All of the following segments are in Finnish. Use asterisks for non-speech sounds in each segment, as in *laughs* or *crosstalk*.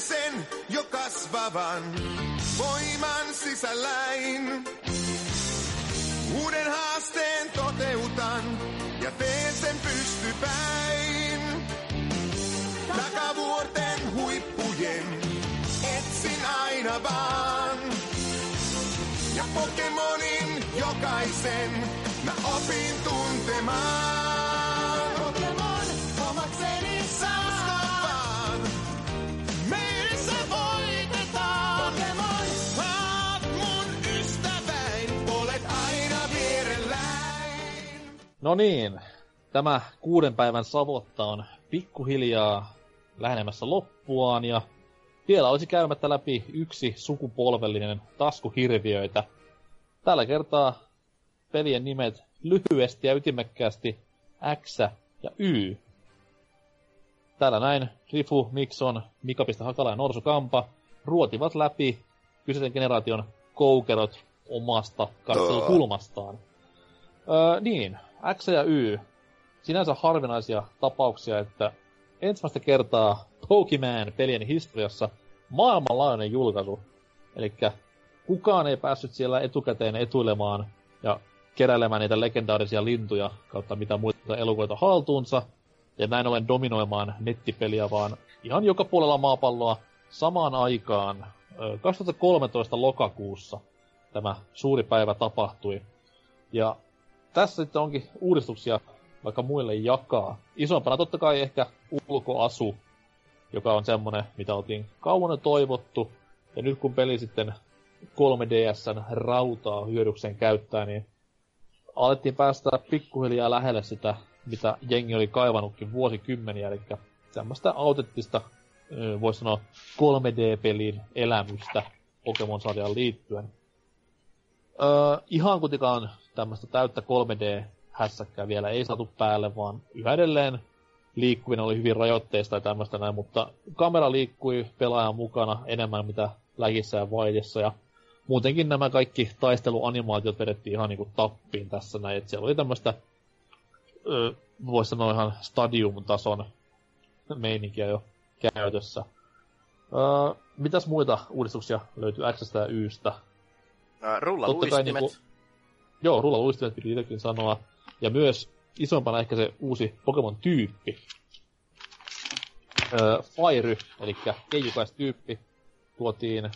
sen jo kasvavan voiman sisälläin. Uuden haasteen toteutan ja teen sen pystypäin. Takavuorten huippujen etsin aina vaan. Ja Pokemonin jokaisen mä opin tuntemaan. No niin, tämä kuuden päivän savotta on pikkuhiljaa lähenemässä loppuaan ja vielä olisi käymättä läpi yksi sukupolvellinen taskuhirviöitä. Tällä kertaa pelien nimet lyhyesti ja ytimekkäästi X ja Y. Täällä näin Rifu, Mikson, Mika.Hakala Hakala ja Norsu Kampa ruotivat läpi kyseisen generaation koukerot omasta katselukulmastaan. Öö, niin, X ja Y. Sinänsä harvinaisia tapauksia, että ensimmäistä kertaa Pokemon-pelien historiassa maailmanlaajuinen julkaisu. Eli kukaan ei päässyt siellä etukäteen etuilemaan ja keräilemään niitä legendaarisia lintuja kautta mitä muita elukoita haltuunsa, ja näin ollen dominoimaan nettipeliä, vaan ihan joka puolella maapalloa samaan aikaan 2013 lokakuussa tämä suuri päivä tapahtui. Ja tässä sitten onkin uudistuksia vaikka muille jakaa. Isompana totta kai ehkä ulkoasu, joka on semmonen, mitä oltiin kauan toivottu. Ja nyt kun peli sitten 3DSn rautaa hyödykseen käyttää, niin alettiin päästä pikkuhiljaa lähelle sitä, mitä jengi oli kaivannutkin vuosikymmeniä, eli tämmöistä autenttista, voisi sanoa 3D-pelin elämystä Pokemon-sarjaan liittyen. Öö, ihan kuitenkaan tämmöistä täyttä 3D-hässäkkää vielä ei saatu päälle, vaan yhä edelleen liikkuminen oli hyvin rajoitteista ja tämmöistä näin, mutta kamera liikkui pelaajan mukana enemmän mitä lähissä ja vaidessa ja muutenkin nämä kaikki taisteluanimaatiot vedettiin ihan niinku tappiin tässä näin, että siellä oli tämmöistä, voisi sanoa ihan stadium-tason meininkiä jo käytössä. Öö, mitäs muita uudistuksia löytyy X ja Ystä? Rullaluistimet. Niinku, joo, rullaluistimet piti itsekin sanoa. Ja myös isompana ehkä se uusi Pokemon-tyyppi. Öö, Fire, eli keijukaistyyppi, tuotiin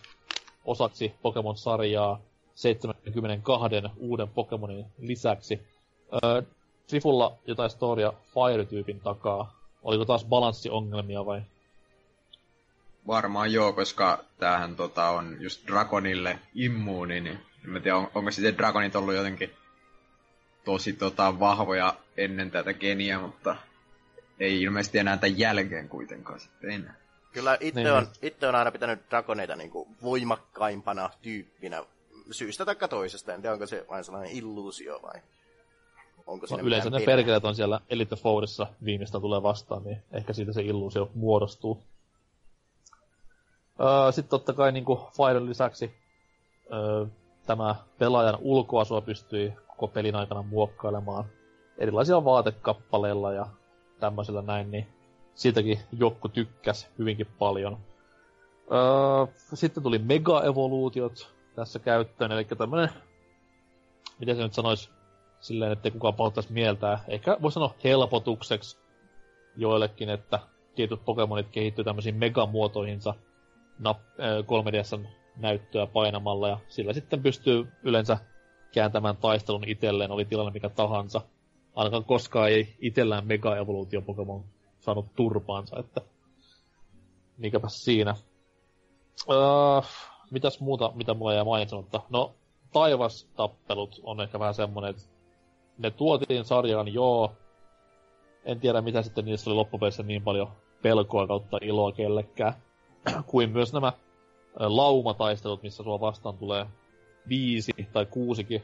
osaksi Pokemon-sarjaa 72 uuden Pokemonin lisäksi. Öö, Trifulla jotain storia Fire-tyypin takaa. Oliko taas balanssiongelmia vai? Varmaan joo, koska tämähän tota, on just Dragonille immuuni, niin en tiedä, on, onko sitten Dragonit ollut jotenkin tosi tota, vahvoja ennen tätä geniä, mutta ei ilmeisesti enää tämän jälkeen kuitenkaan sitten enää. Kyllä itse niin. on, itse on aina pitänyt Dragoneita niinku voimakkaimpana tyyppinä syystä tai toisesta. En tiedä, onko se vain sellainen illuusio vai onko no, yleensä ne perkeleet on siellä Elite Fourissa viimeistä tulee vastaan, niin ehkä siitä se illuusio muodostuu. Öö, Sitten totta kai niin Firen lisäksi öö, tämä pelaajan ulkoasua pystyi koko pelin aikana muokkailemaan erilaisia vaatekappaleilla ja tämmöisellä näin, niin siitäkin Jokku tykkäs hyvinkin paljon. Öö, sitten tuli mega-evoluutiot tässä käyttöön, eli tämmönen, miten se nyt sanoisi, silleen, että kukaan pahoittaisi mieltä. Ehkä voisi sanoa helpotukseksi joillekin, että tietyt Pokemonit kehittyy tämmöisiin megamuotoihinsa 3DSn näyttöä painamalla, ja sillä sitten pystyy yleensä kääntämään taistelun itselleen, oli tilanne mikä tahansa. Ainakaan koskaan ei itsellään mega-evoluutio Pokemon saanut turpaansa, että mikäpä siinä. Öö, mitäs muuta, mitä mulla jäi mainitsematta? No, taivastappelut on ehkä vähän semmonen, että ne tuotiin sarjaan, joo. En tiedä, mitä sitten niissä oli loppupeleissä niin paljon pelkoa kautta iloa kellekään. *clears throat* kuin myös nämä laumataistelut, missä sua vastaan tulee viisi tai kuusikin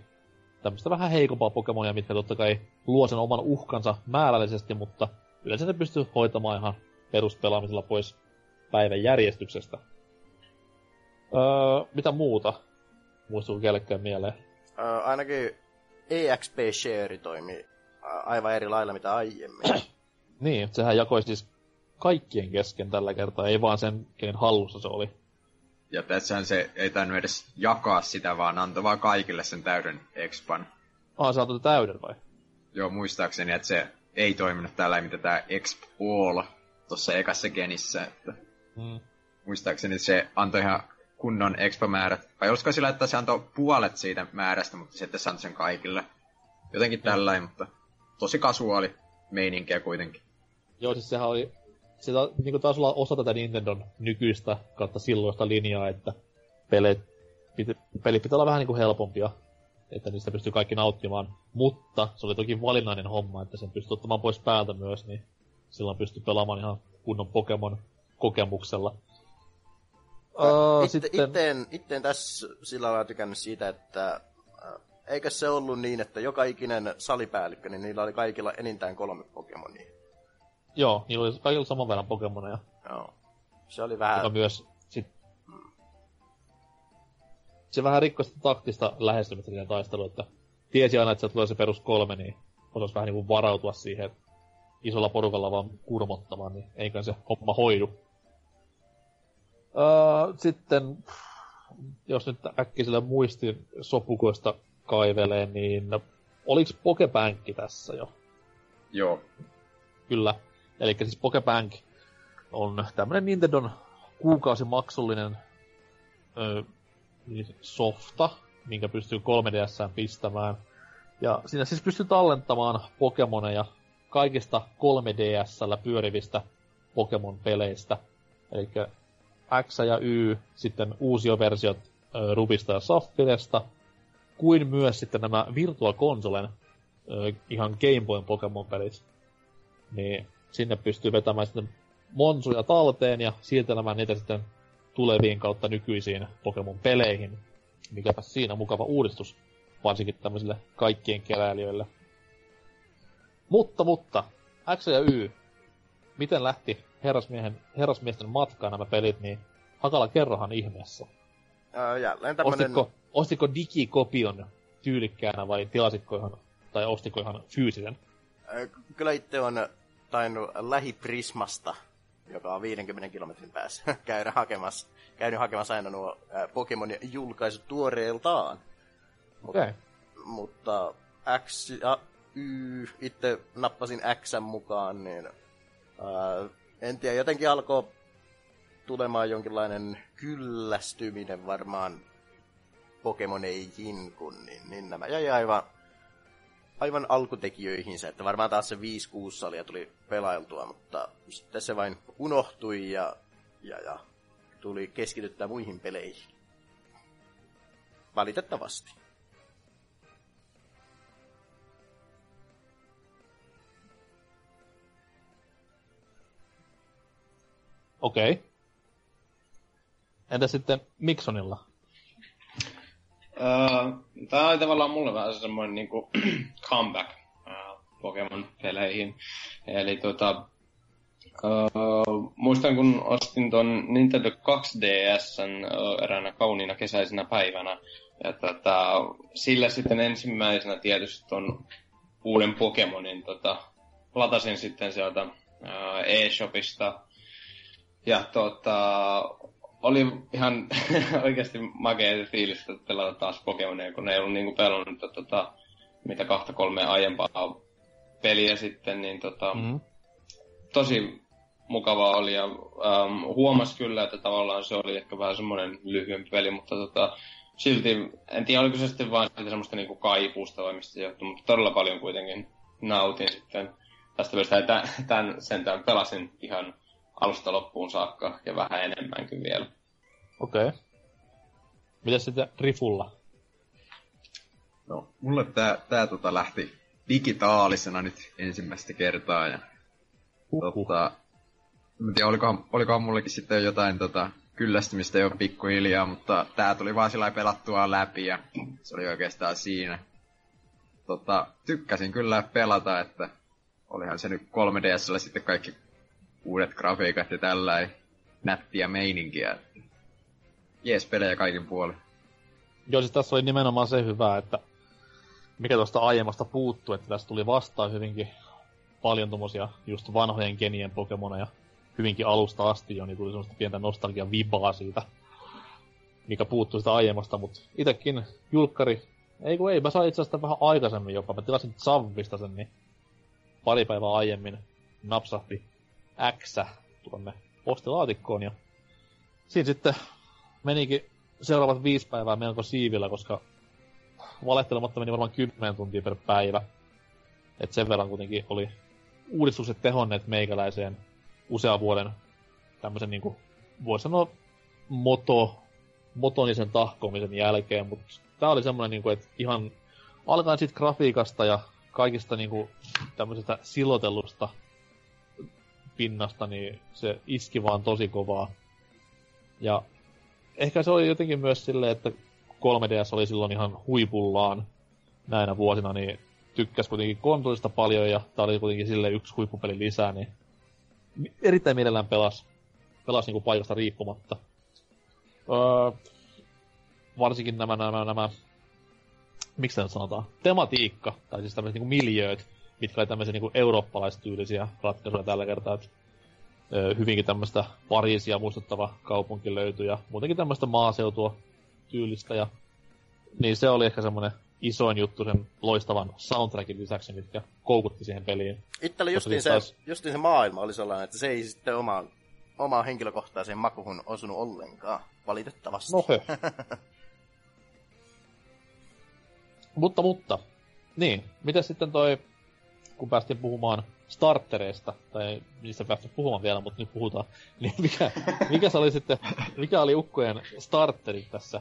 tämmöistä vähän heikompaa Pokemonia, mitkä totta kai luo sen oman uhkansa määrällisesti, mutta yleensä ne pystyy hoitamaan ihan peruspelaamisella pois päivän järjestyksestä. Öö, mitä muuta? Muistuuko kellekään mieleen? Öö, ainakin EXP Share toimi aivan eri lailla mitä aiemmin. *clears throat* niin, sehän jakoi siis kaikkien kesken tällä kertaa, ei vaan sen, kenen hallussa se oli. Ja tässähän se ei tainnut edes jakaa sitä, vaan antoi vaan kaikille sen täyden expan. Sä antoi täyden vai? Joo, muistaakseni, että se ei toiminut tällä mitä tämä exp all tuossa ekassa genissä. Että Mm. muistaakseni se antoi ihan kunnon expa-määrät. Vai olisiko sillä, että se antoi puolet siitä määrästä, mutta sitten se antoi sen kaikille. Jotenkin tällainen, mutta tosi kasuaali meininkiä kuitenkin. Joo, siis sehän oli... Se ta, niin taas olla osa tätä Nintendon nykyistä kautta silloista linjaa, että pelit, piti, pelit pitää olla vähän niin kuin helpompia, että niistä pystyy kaikki nauttimaan. Mutta se oli toki valinnainen homma, että sen pystyy ottamaan pois päältä myös, niin silloin pystyy pelaamaan ihan kunnon Pokemon kokemuksella. Uh, Itte, sitten... itteen, itteen tässä sillä lailla tykännyt siitä, että eikä se ollut niin, että joka ikinen salipäällikkö, niin niillä oli kaikilla enintään kolme Pokemonia. Joo, niillä oli kaikilla saman verran Pokemoneja. Joo. Se oli vähän... Joka myös sit... Se vähän rikkoi sitä taktista lähestymistä siihen taisteluun, että tiesi aina, että se tulee se perus kolme, niin osasi vähän niinku varautua siihen, että isolla porukalla vaan kurmottamaan, niin eikä se homma hoidu. Öö, sitten, jos nyt äkkisellä muistin sopukoista kaivelee, niin oliks Pokebankki tässä jo? Joo. Kyllä. Eli siis Pokebank on tämmönen Nintendon kuukausimaksullinen ö, niin softa, minkä pystyy 3DSään pistämään. Ja siinä siis pystyy tallentamaan Pokemoneja kaikista 3DSllä pyörivistä Pokemon-peleistä. Eli X ja Y, sitten uusioversiot ö, Rubista ja Saffiresta, kuin myös sitten nämä Virtua Consolen ihan Game Boyn Pokemon-pelit. Niin sinne pystyy vetämään sitten monsuja talteen ja siirtelemään niitä sitten tuleviin kautta nykyisiin Pokemon-peleihin. Mikäpä siinä mukava uudistus, varsinkin tämmöisille kaikkien keräilijöille. Mutta, mutta, X ja Y, miten lähti herrasmiehen, herrasmiesten matkaan nämä pelit, niin Hakala kerrohan ihmeessä. Öö, jälleen tämmönen... Ostitko, ostitko digikopion tyylikkäänä vai tilasitko ihan, tai ostitko ihan fyysisen? Öö, Kyllä itse on tainnut lähiprismasta, joka on 50 kilometrin päässä, *laughs* käydä hakemassa, käynyt hakemassa aina nuo Pokemon julkaisut tuoreeltaan. Okei. Okay. Mutta X ja Y, itse nappasin X mukaan, niin ää, en tiedä, jotenkin alkoi tulemaan jonkinlainen kyllästyminen varmaan Pokemoneihin, kun niin, niin nämä jäi aivan, aivan alkutekijöihinsä, että varmaan taas se 5-6 salia tuli pelailtua, mutta sitten se vain unohtui ja, ja, ja tuli keskityttää muihin peleihin. Valitettavasti. Okei. Okay. Entä sitten Miksonilla? Öö, Tämä oli tavallaan mulle vähän semmoinen niinku *clears throat* comeback uh, Pokemon-peleihin. Eli tota, uh, muistan kun ostin ton Nintendo 2DSn uh, eräänä kauniina kesäisenä päivänä. Ja tota, sillä sitten ensimmäisenä tietysti ton uuden Pokemonin tota, latasin sitten sieltä uh, eShopista. Ja tota, oli ihan *laughs* oikeasti makea fiilis, että pelata taas Pokemonia, kun ei ollut niinku pelannut tota, mitä kahta kolme aiempaa peliä sitten, niin tota, Mm-hmm. tosi mukavaa oli ja ähm, huomas kyllä, että tavallaan se oli ehkä vähän semmoinen lyhyempi peli, mutta tota, silti, en tiedä oliko se sitten vaan semmoista niinku kaipuusta vai mistä se johtuu, mutta todella paljon kuitenkin nautin sitten tästä pelistä, tämän, tämän sentään pelasin ihan alusta loppuun saakka ja vähän enemmänkin vielä. Okei. Okay. Mitäs sitten Rifulla? No, mulle tää, tää tota lähti digitaalisena nyt ensimmäistä kertaa ja Uhuh. tota, en tiedä, olikohan, olikohan mullekin sitten jotain tota, kyllästymistä jo pikkuhiljaa, mutta tää tuli vaan sillä pelattua läpi ja se oli oikeastaan siinä. Tota, tykkäsin kyllä pelata, että olihan se nyt 3DSllä sitten kaikki uudet grafiikat ja tällä nättiä meininkiä. Jees pelejä kaikin puolin. Joo, siis tässä oli nimenomaan se hyvä, että mikä tuosta aiemmasta puuttuu, että tässä tuli vastaan hyvinkin paljon tommosia just vanhojen genien Pokemoneja. hyvinkin alusta asti jo, niin tuli semmoista pientä nostalgian vibaa siitä, mikä puuttuu sitä aiemmasta, mutta itekin julkkari, ei kun ei, mä sain itse asiassa vähän aikaisemmin jopa, mä tilasin Zavvista sen, niin pari päivää aiemmin napsahti X tuonne postilaatikkoon ja siinä sitten menikin seuraavat viisi päivää melko siivillä, koska valehtelematta meni varmaan 10 tuntia per päivä. Et sen verran kuitenkin oli uudistukset tehonneet meikäläiseen usean vuoden tämmöisen niinku, voisi sanoa moto, motonisen tahkomisen jälkeen, mutta tää oli semmoinen niinku, että ihan alkaen sit grafiikasta ja kaikista niinku tämmöisestä silotellusta pinnasta, niin se iski vaan tosi kovaa. Ja ehkä se oli jotenkin myös silleen, että 3DS oli silloin ihan huipullaan näinä vuosina, niin tykkäs kuitenkin konsolista paljon ja tää oli kuitenkin sille yksi huippupeli lisää, niin erittäin mielellään pelas, pelas niinku paikasta riippumatta. Öö, varsinkin nämä, nämä, nämä, miksi tämä sanotaan, tematiikka, tai siis tämmöiset niinku miljööt, mitkä oli tämmöisiä niinku eurooppalaistyylisiä ratkaisuja tällä kertaa, että öö, hyvinkin tämmöistä Pariisia muistuttava kaupunki löytyi ja muutenkin tämmöistä maaseutua tyylistä ja niin se oli ehkä semmoinen isoin juttu sen loistavan soundtrackin lisäksi, mitkä koukutti siihen peliin. Itsellä justiin se, taas... justiin se maailma oli sellainen, että se ei sitten omaan, omaan henkilökohtaiseen makuhun osunut ollenkaan, valitettavasti. No *laughs* mutta, mutta. Niin, mitä sitten toi, kun päästiin puhumaan startereista, tai niistä päästä puhumaan vielä, mutta nyt puhutaan, *laughs* niin mikä, mikä se oli sitten, mikä oli ukkojen starterit tässä,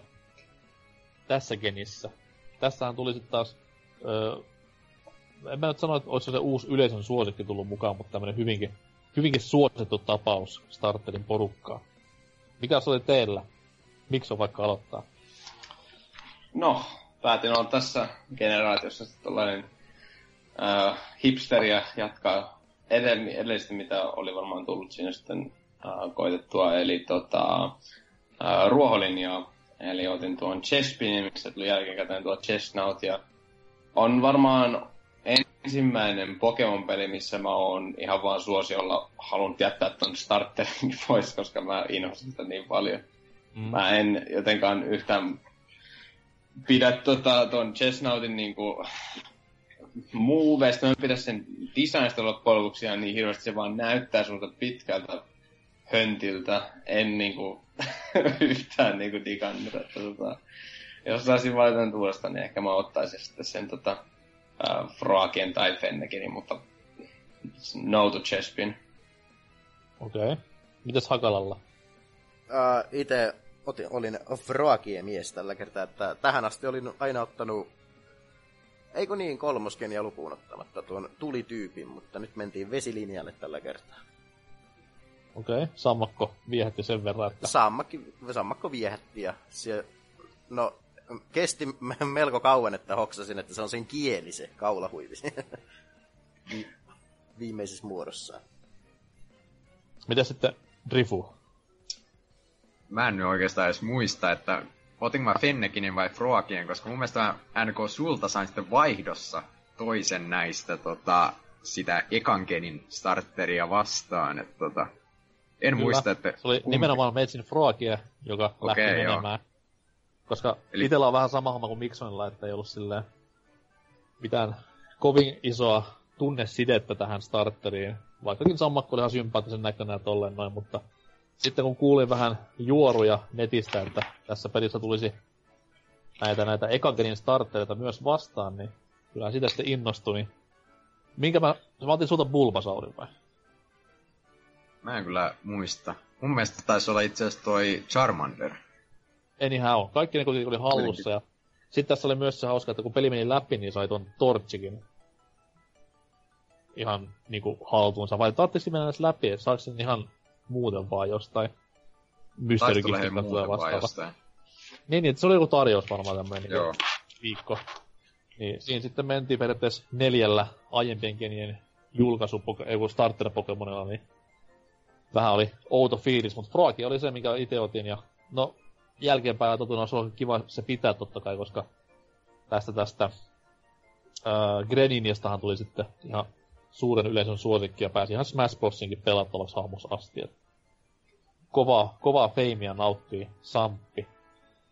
tässä genissä? Tässähän tuli sitten taas, öö, en mä nyt sano, että olisi se uusi yleisön suosikki tullut mukaan, mutta tämmönen hyvinkin, hyvinkin suosittu tapaus starterin porukkaa. Mikä se oli teillä? Miksi on vaikka aloittaa? No, päätin olla tässä generaatiossa tällainen äh, hipsteriä jatkaa edellisesti, mitä oli varmaan tullut siinä sitten äh, koitettua, eli tota, äh, ruoholinjaa. Eli otin tuon Chespinin, mistä tuli jälkikäteen tuo Chestnut, ja on varmaan ensimmäinen Pokemon-peli, missä mä oon ihan vaan suosiolla halunnut jättää ton starterin *laughs* pois, koska mä inhosin sitä niin paljon. Mm. Mä en jotenkaan yhtään pidä tota, ton Chestnutin niinku muuveista, mä pidä sen designista loppujen lopuksi niin hirveästi, se vaan näyttää sulta pitkältä höntiltä. En niinku *laughs* yhtään niinku digannut, että tota, jos saisin valita tuosta, niin ehkä mä ottaisin sitten sen tota, äh, Froakien tai Fennekinin, mutta no to Chespin. Okei. Okay. Mitäs Hakalalla? Uh, itse otin, olin Froakien mies tällä kertaa, että tähän asti olin aina ottanut Eikö niin kolmoskenia lukuun ottamatta tuon tulityypin, mutta nyt mentiin vesilinjalle tällä kertaa. Okei, okay. sammakko viehätti sen verran, että... Sammakki, sammakko viehätti ja se, no, kesti melko kauan, että hoksasin, että se on sen kieli se kaulahuivi *laughs* viimeisessä muodossaan. Mitä sitten Drifu? Mä en nyt oikeastaan edes muista, että otinko mä Fennekinin vai Froakien, koska mun mielestä mä NK sulta sain sitten vaihdossa toisen näistä tota, sitä ekankenin starteria vastaan. että tota, en Kyllä. muista, että... Se oli kumpi... nimenomaan Metsin Froakia, joka okay, lähti joo. menemään. Koska Eli... itellä on vähän sama homma kuin Miksonilla, että ei ollut silleen mitään kovin isoa tunnesidettä tähän starteriin. Vaikkakin sammakko oli ihan sympaattisen näköinen ja tolleen noin, mutta sitten kun kuulin vähän juoruja netistä, että tässä pelissä tulisi näitä, näitä ekagenin startereita myös vastaan, niin kyllä sitä sitten innostui. Niin minkä mä, mä otin sulta Bulbasaurin vai? Mä en kyllä muista. Mun mielestä taisi olla itse asiassa toi Charmander. Anyhow, kaikki ne kuitenkin oli hallussa ja sitten tässä oli myös se hauska, että kun peli meni läpi, niin sai tuon Torchikin ihan niinku haltuunsa. Vai taatteko mennä edes läpi, että saako sen ihan muuten vaan jostain mysteerikistiltä tulee vastaava. Niin, niin, se oli joku tarjous varmaan tämmöinen niin viikko. Niin siinä sitten mentiin periaatteessa neljällä aiempien genien julkaisu, ei starter Pokemonilla, niin vähän oli outo fiilis, mutta Froaki oli se, mikä itse otin, ja no jälkeenpäin totuna se on kiva se pitää totta kai, koska tästä tästä äh, Greniniastahan tuli sitten ihan suuren yleisön suosikki ja pääsi ihan Smash Brosinkin pelattavaksi hahmoksi asti. Et kova, kovaa feimiä nauttii Samppi.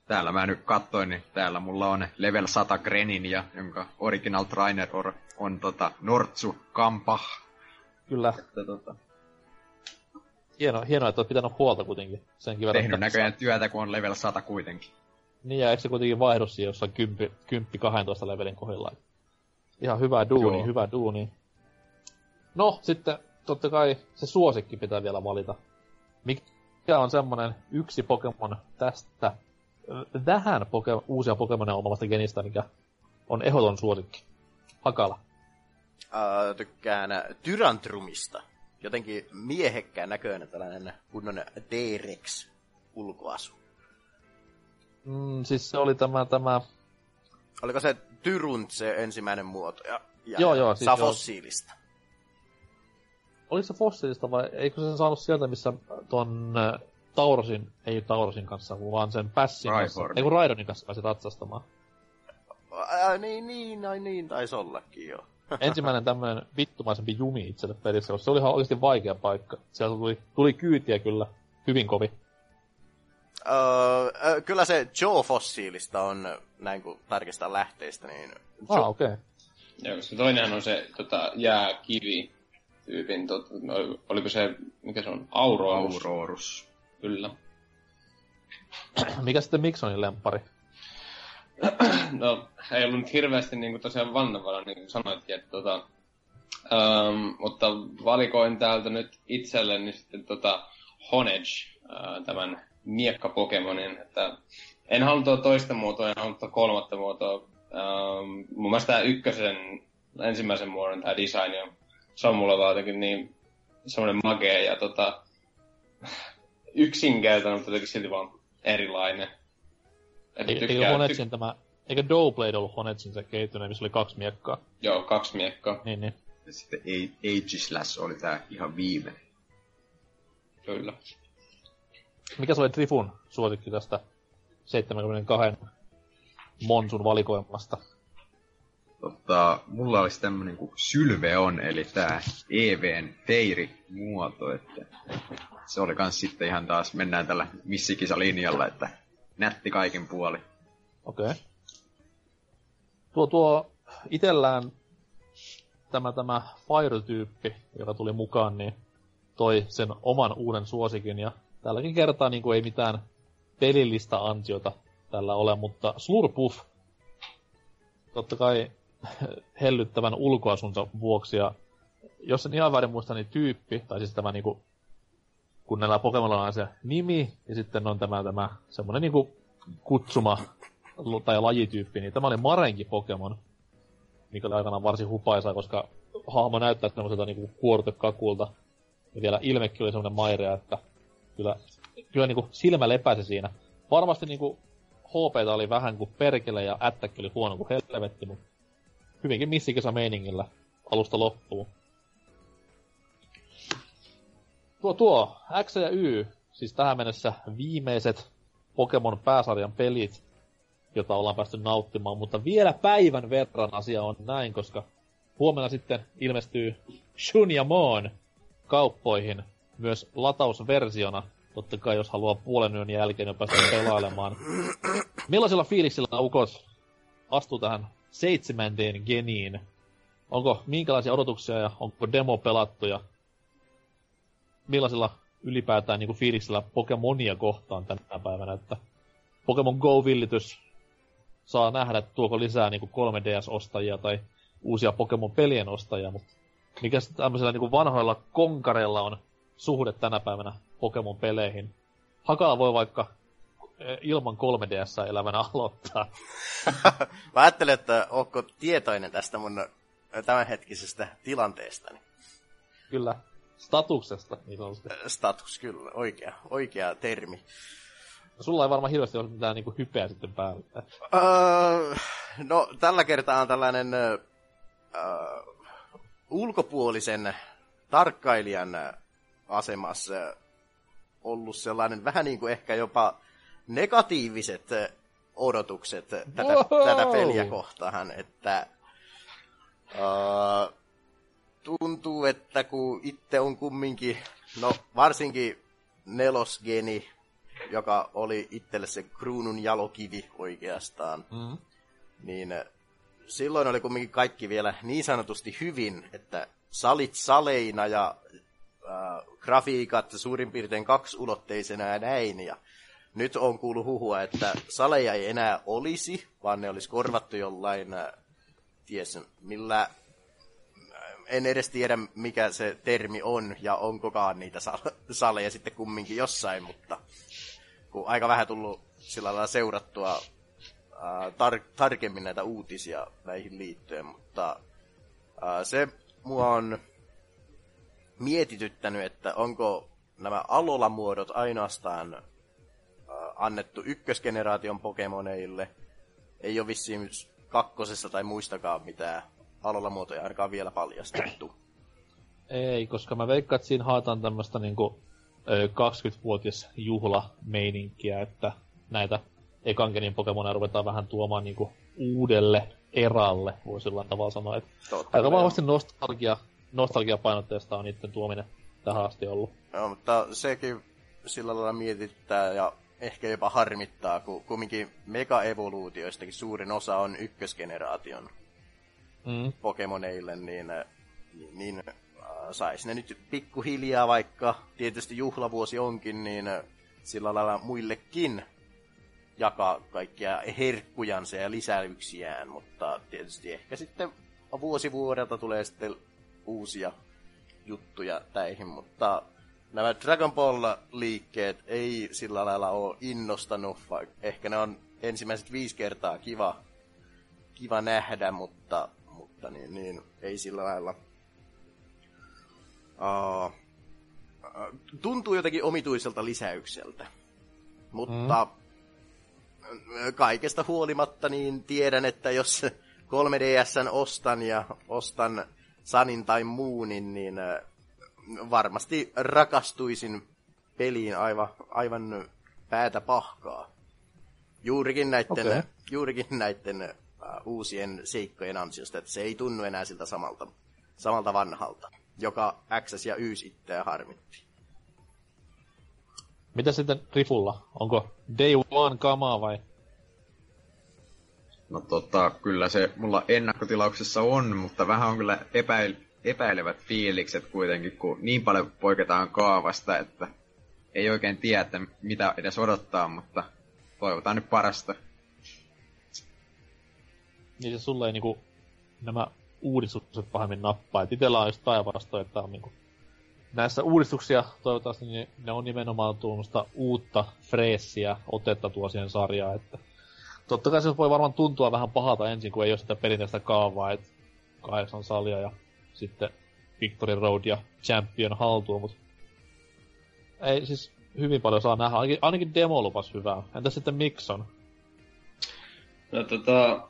Täällä mä nyt katsoin, niin täällä mulla on level 100 Greninja, jonka original trainer on, on tota Nortsu Kampah. Kyllä, Että, tota, hieno, hienoa, että olet pitänyt huolta kuitenkin. Senkin verran, tehnyt näköjään työtä, kun on level 100 kuitenkin. Niin, ja eikö se kuitenkin vaihdu siihen jossain 10, 10 12 levelin kohdilla? Ihan hyvä duuni, Joo. hyvä duuni. No, sitten totta kai se suosikki pitää vielä valita. Mikä on semmonen yksi Pokemon tästä ö, tähän poke- uusia Pokemonia omavasta genistä, mikä on ehdoton suosikki? Hakala. Uh, tykkään Tyrantrumista. Jotenkin miehekkään näköinen tällainen kunnon T-Rex ulkoasu. Mm, siis se oli tämä, tämä Oliko se Tyrunt se ensimmäinen muoto? Ja, ja Joo, joo, siis saa joo. Oliko se fossiilista vai eikö se sen saanut sieltä, missä ton äh, Taurosin, ei Taurosin kanssa, vaan sen Passin kanssa, Rhyhornin. ei kun Raidonin kanssa pääsi ratsastamaan. Ää, niin, niin, ai niin, taisi ollakin joo. *laughs* Ensimmäinen tämmönen vittumaisempi jumi itselle pelissä, koska se oli ihan oikeasti vaikea paikka. Sieltä tuli, tuli kyytiä kyllä hyvin kovin. Öö, kyllä se Joe Fossiilista on, näin kun tarkistan lähteistä, niin... Ah, okei. Okay. Joo, koska toinenhan on se tota, jääkivi tyypin, tot, ol- oliko se, mikä se on, Aurorus. Aurorus. Kyllä. Mikä sitten Miksonin lemppari? No, ei ollut nyt hirveästi niin kuin tosiaan vannavara, niin kuin sanoitkin, että tota, ähm, mutta valikoin täältä nyt itselleni sitten tota Honedge, äh, tämän miekka-Pokemonin, että en halua tuota toista muotoa, en halua tuota kolmatta muotoa. Ähm, mun mielestä tämä ykkösen, ensimmäisen muodon tämä design on, se on mulle vaan jotenkin niin semmoinen magea ja tota, yksinkertainen, mutta jotenkin silti vaan erilainen. Et Eikö tykkään- Honetsin tämä, eikö Doublade ollut Honetsin se kehittyneen, missä oli kaksi miekkaa? Joo, kaksi miekkaa, Niin, niin. Ja sitten A- Aegislash oli tää ihan viimeinen. kyllä. Mikä se oli Trifun suosikki tästä 72 Monsun valikoimasta? Tota, mulla olisi tämmönen kuin Sylveon, eli tää EVn Feiri-muoto, että se oli kans sitten ihan taas, mennään tällä missikisa-linjalla, että nätti kaikin puoli. Okei. Okay. Tuo, tuo itellään tämä, tämä Fire-tyyppi, joka tuli mukaan, niin toi sen oman uuden suosikin. Ja tälläkin kertaa niin kuin ei mitään pelillistä ansiota tällä ole, mutta Slurpuff, totta kai *laughs* hellyttävän ulkoasunsa vuoksi. Ja jos en ihan väärin muista, niin tyyppi, tai siis tämä niinku, kun näillä Pokemonilla on se nimi, ja sitten on tämä, tämä semmonen niinku kutsuma tai lajityyppi, niin tämä oli Marenki Pokemon, mikä oli aikanaan varsin hupaisaa, koska hahmo näyttää tämmöiseltä niinku kuortekakulta. Ja vielä ilmekin oli semmoinen mairea, että kyllä, kyllä niinku silmä lepäsi siinä. Varmasti niinku HPtä oli vähän kuin perkele ja ättäkki oli huono kuin helvetti, mutta hyvinkin missikisa meiningillä alusta loppuun. Tuo tuo, X ja Y, siis tähän mennessä viimeiset Pokemon pääsarjan pelit, jota ollaan päästy nauttimaan, mutta vielä päivän verran asia on näin, koska huomenna sitten ilmestyy Shun ja Moon kauppoihin myös latausversiona, totta kai jos haluaa puolen yön jälkeen jo päästä pelailemaan. Millaisilla fiiliksillä ukos astuu tähän seitsemänteen geniin? Onko minkälaisia odotuksia ja onko demo pelattu ja millaisilla ylipäätään niin fiiliksillä Pokemonia kohtaan tänä päivänä, että Pokemon Go-villitys saa nähdä, että tuoko lisää niin 3DS-ostajia tai uusia Pokemon-pelien ostajia, mutta mikä sitten tämmöisillä niin vanhoilla konkareilla on suhde tänä päivänä Pokemon-peleihin. Hakala voi vaikka ilman 3DS elävänä aloittaa. *laughs* Mä ajattelin, että onko tietoinen tästä mun tämänhetkisestä tilanteestani. Kyllä, statuksesta niin sanotusti. Status, kyllä, oikea, oikea termi. Sulla ei varmaan hirveästi ole mitään niin hypeä sitten päällä. Öö, no, tällä kertaa on tällainen öö, ulkopuolisen tarkkailijan asemassa ollut sellainen vähän niin kuin ehkä jopa negatiiviset ö, odotukset tätä, Wow! tätä peliä kohtaan, että öö, tuntuu, että kun itse on kumminkin, no varsinkin nelosgeni, joka oli itselle se kruunun jalokivi oikeastaan, Mm. niin äh, silloin oli kumminkin kaikki vielä niin sanotusti hyvin, että salit saleina ja äh, grafiikat suurin piirtein kaksulotteisena ja näin. Ja nyt on kuullut huhua, että saleja ei enää olisi, vaan ne olisi korvattu jollain, äh, ties millä, äh, en edes tiedä mikä se termi on ja onkokaan niitä sal- saleja sitten kumminkin jossain, mutta kun aika vähän tullut sillä lailla seurattua ää, tar- tarkemmin näitä uutisia näihin liittyen, mutta ää, se mua on mietityttänyt, että onko nämä Alola-muodot ainoastaan annettu ykkösgeneraation Pokemoneille. Ei ole vissiin kakkosessa tai muistakaan mitään Alola-muotoja ainakaan vielä paljastettu. Ei, koska mä veikkaan, että siinä haetaan tämmöstä niinku ö, 20-vuotias juhlameininkiä, että näitä ekan genin Pokemoneja ruvetaan vähän tuomaan niinku uudelle eralle, voisi sillä tavalla sanoa. Että Totta aika vahvasti nostalgia, nostalgiapainotteesta on niiden tuominen tähän asti ollut. Joo, mutta sekin sillä lailla mietittää ja ehkä jopa harmittaa, kun kumminkin mega-evoluutioistakin suurin osa on ykkösgeneraation Mm. Pokemoneille, niin, niin, niin äh, sais ne nyt pikkuhiljaa, vaikka tietysti juhlavuosi onkin, niin sillä lailla muillekin jakaa kaikkia herkkujansa ja lisäyksiään, mutta tietysti ehkä sitten vuosi vuodelta tulee sitten uusia juttuja täihin, mutta nämä Dragon Ball-liikkeet ei sillä lailla ole innostanut, vaikka ehkä ne on ensimmäiset viisi kertaa kiva, kiva nähdä, mutta, mutta niin, niin, ei sillä lailla. Uh, tuntuu jotenkin omituiselta lisäykseltä, mutta mm. kaikesta huolimatta niin tiedän, että jos 3DSn ostan ja ostan Sanin tai Moonin, niin varmasti rakastuisin peliin aivan, aivan päätä pahkaa. Juurikin näiden, okay. juurikin näiden uh, uusien seikkojen ansiosta, että se ei tunnu enää siltä samalta, samalta vanhalta, joka X ja Y itseä harmitti. Mitä sitten Rifulla? Onko Day One kamaa vai? No tota, kyllä se mulla ennakkotilauksessa on, mutta vähän on kyllä epäil, epäilevät fiilikset kuitenkin, kun niin paljon poiketaan kaavasta, että ei oikein tiedä, että mitä edes odottaa, mutta toivotaan nyt parasta. Niin se sulle ei niinku nämä uudistukset pahemmin nappaa. Et itellä on just päinvastoin, että on niinku näissä uudistuksia toivottavasti niin ne on nimenomaan tuommoista uutta, freessiä otetta tuo siihen sarjaan, että totta kai se voi varmaan tuntua vähän pahalta ensin, kun ei ole sitä perinteistä kaavaa, että kahdeksan salia ja sitten Victory Road ja Champion haltuun, mutta ei siis hyvin paljon saa nähdä. Ainakin, ainakin demo lupas hyvää. Entä sitten Mixon? No tota,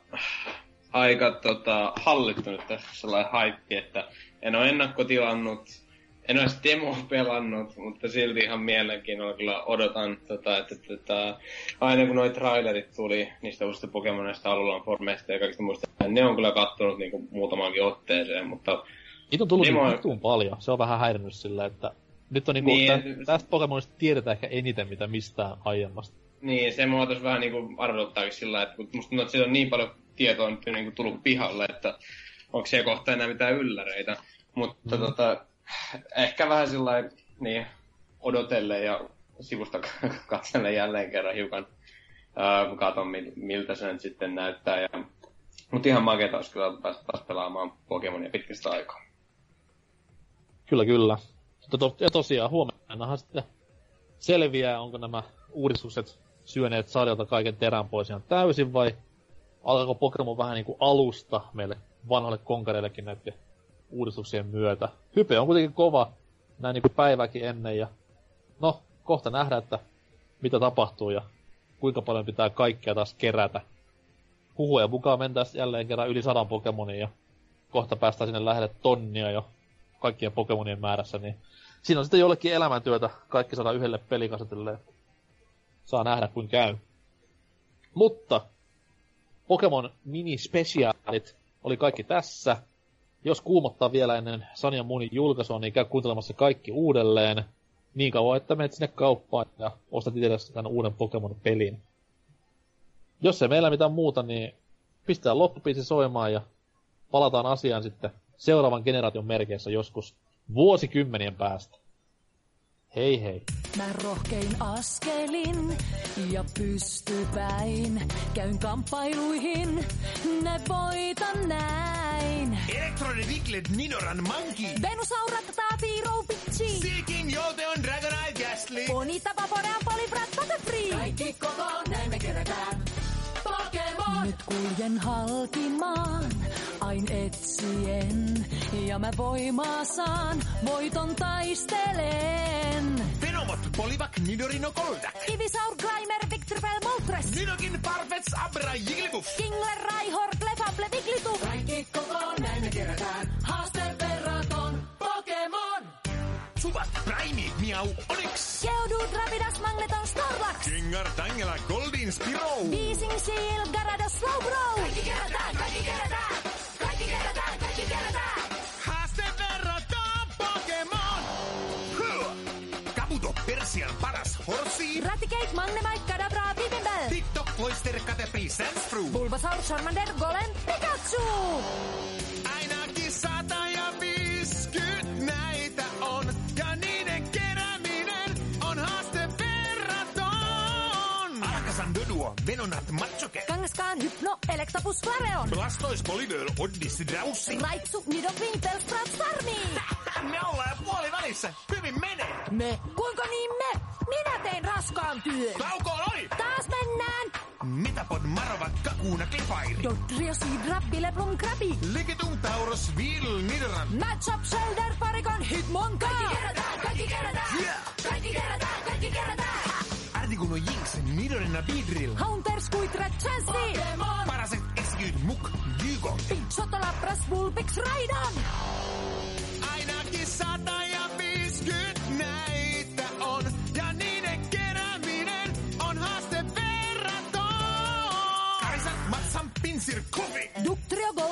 aika tota, hallittu nyt tässä sellainen haippi, että en ole ennakkotilannut, en ole demoa pelannut, mutta silti ihan mielenkiinnolla kyllä odotan, tota, että tota, aina kun noi trailerit tuli niistä uusista Pokemonista, Alulan formeista ja kaikista muista, ne on kyllä kattonut niinku muutamaankin otteeseen, mutta Niitä on tullut Demo- niin vittuun paljon. Se on vähän häirinnyt silleen, että nyt on niinku, Niin, niin, et- tästä Pokemonista tiedetään ehkä eniten mitä mistään aiemmasta. Niin, se mua tuossa vähän niinku arveluttaakin sillä että kun musta tuntuu, että siitä on niin paljon tietoa nyt niinku tullut pihalle, että onko siellä kohta enää mitään ylläreitä. Mutta mm. tota, ehkä vähän sillä niin odotelle ja sivusta *laughs* katselle jälleen kerran hiukan, katson mil- miltä se nyt sitten näyttää. Ja, mutta ihan makeeta olisi kyllä päästä taas pelaamaan Pokemonia pitkästä aikaa. Kyllä, kyllä. Ja tosiaan huomennahan sitten selviää, onko nämä uudistukset syöneet sarjalta kaiken terän pois ihan täysin vai alkaako Pokemon vähän niinku alusta meille vanhoille konkareillekin näiden uudistuksien myötä. Hype on kuitenkin kova näin niinku päiväkin ennen ja no, kohta nähdään, että mitä tapahtuu ja kuinka paljon pitää kaikkea taas kerätä. Huhuja mukaan mentäisiin jälleen kerran yli sadan Pokemonin ja kohta päästään sinne lähelle tonnia jo kaikkien Pokemonien määrässä, niin siinä on sitten jollekin elämäntyötä kaikki saada yhdelle pelikasetelle. Saa nähdä, kuin käy. Mutta Pokemon mini-spesiaalit oli kaikki tässä. Jos kuumottaa vielä ennen Sanja Moonin julkaisua, niin käy kuuntelemassa kaikki uudelleen. Niin kauan, että menet sinne kauppaan ja ostat itsellesi tämän uuden Pokemon-pelin. Jos ei meillä mitään muuta, niin pistetään loppupiisi soimaan ja palataan asiaan sitten seuraavan generaation merkeissä joskus vuosikymmenien päästä. Hei hei. Mä rohkein askelin ja pystypäin. Käyn kamppailuihin, ne voitan näin. Electronic Wiglet Ninoran Monkey. Venusaurat taapii roupitsi. Seeking Jolte on Dragonite Ghastly. Bonita vaporean polibrat butterfree. Kaikki kokoon, näin me kerätään. Pokemon! Nyt kuljen halkimaan, ain etsien. Ja mä voimaa saan, voiton taistelen. Venomot Polivac Nidorino Goldak. Ivisaur, Grimer, Victorville, Moltres. Nidokin Parfets Abra Jigglypuff. Kingler, Raihor, Clefable, Wigglytuff. Kaikki kokoon, näin me kerätään. Haaste verraton Pokemon! Suvat Prime Miau Onyx. Geodude, Rapidas, Magneton, Snorlax. Kingar Tangela Goldin Spiro. Weezing, Seal, Gyarados, Slowbro. Kaikki kerätään, kaikki kerätään. Kaikki kerätään, kaikki kerätään. Haaste verrataan Pokemon. Kabuto Persian paras Horsey. Raticate, Magnemite, Caterpie Sandspru. Bulbasaur, Charmander, Golem, Pikachu. Ainakin sata ja viisikymmentä näitä on, ja niiden kerääminen on haaste verraton. Alakazam Dodua, Venonat Machoke, Kangaskaan, Hypno, Electabuzz, Flareon. Blastoise Polyböl, Oddis Draussi. Raitsu, Nidoking, Bellsprout, Starmie. *laughs* Me ollaan puoli välissä, hyvin menee. Me. Kuinka niin me? Minä tein raskaan työn. Tauko oli! Taas mennään. Metapod Marovat Kakuna Kefairi. Dodrio, Sidra, Bileblum, Krabi. Ligetung Tauros Vidl Nidoran. Matchup, Shelder, Parikon, Hitmonka. Kaikki kerätään, kaikki kerätään. Yeah. Kaikki kerätään, kaikki kerätään. Artikuno Jinx, Nidorina Beedrill. Haunter, Squidrat, Chansey. Pokemon. Paraset Execute Muk, Gygo. Pidgeotto, Lapras, Vulpix, Raidon. Ainakin sata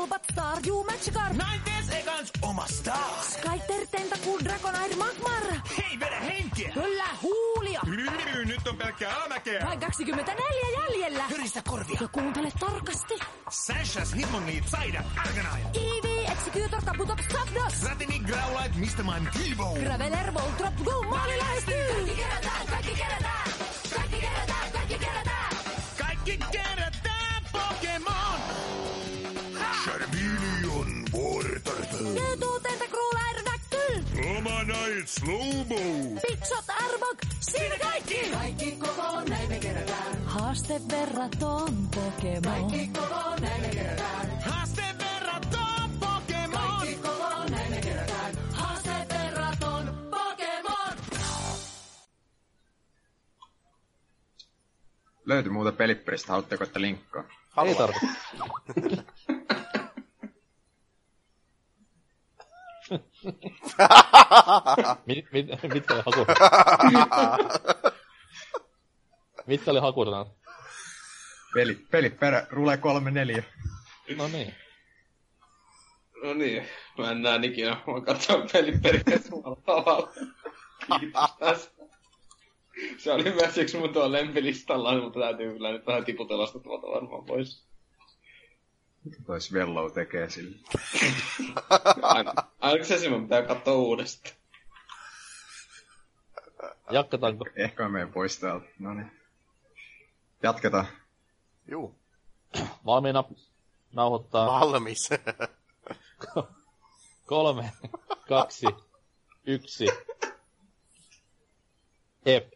Ductrio, Golbat, Staryu, Magikarp. Nineteenth Ekans oma stars. Skyter, Tentacool, Dragonair, Magmar. Hei, vedä henkeä. Kyllä, huulia. Nyt on pelkkää alamäkeä. Vain 24 jäljellä. Hyristä korvia. Ja kuuntele tarkasti. Sashas, Hitmonlee, Psyduck, Arcanine. Eevee, Executor, Kabutops, Zapdos. Ratini, Growlite, Mr. Mime, Kilbo. Graveler, Voltrop, Go, maali lähestyy. Kaikki kerätään, kaikki kerätään. Omanite, Slowmo. Pitsot, Arbok, siinä kaikki. Kaikki kokoon, näin me kerätään. Haaste verraton Pokemon. Kaikki kokoon, näin me kerätään. Haaste verraton Pokemon. Kaikki kokoon, näin me kerätään. Haaste verraton Pokemon. Löytyi muuta pelipperistä, haluatteko, että linkkaa? Ei tarvitse. *laughs* *laughs* mit, mit, mitkä oli haku? *laughs* mitkä oli hakusanat? Peli, peliperä, rule 34. No niin. No niin, mä en näe ikinä. Mä katson pelin periaatteessa samalla tavalla. Kiitos tästä. Se oli myös yksi mun tuolla lempilistalla, mutta täytyy kyllä nyt vähän tiputella sitä tuolta varmaan pois. Toi Svellow tekee sille. Aina, aina se mun pitää katsoa uudestaan. Jatketaanko? Ehkä menen pois täältä. No niin. Jatketaan. Juu, Valmiina nauhoittaa valmis. *laughs* kolme, kaksi, yksi. Ep.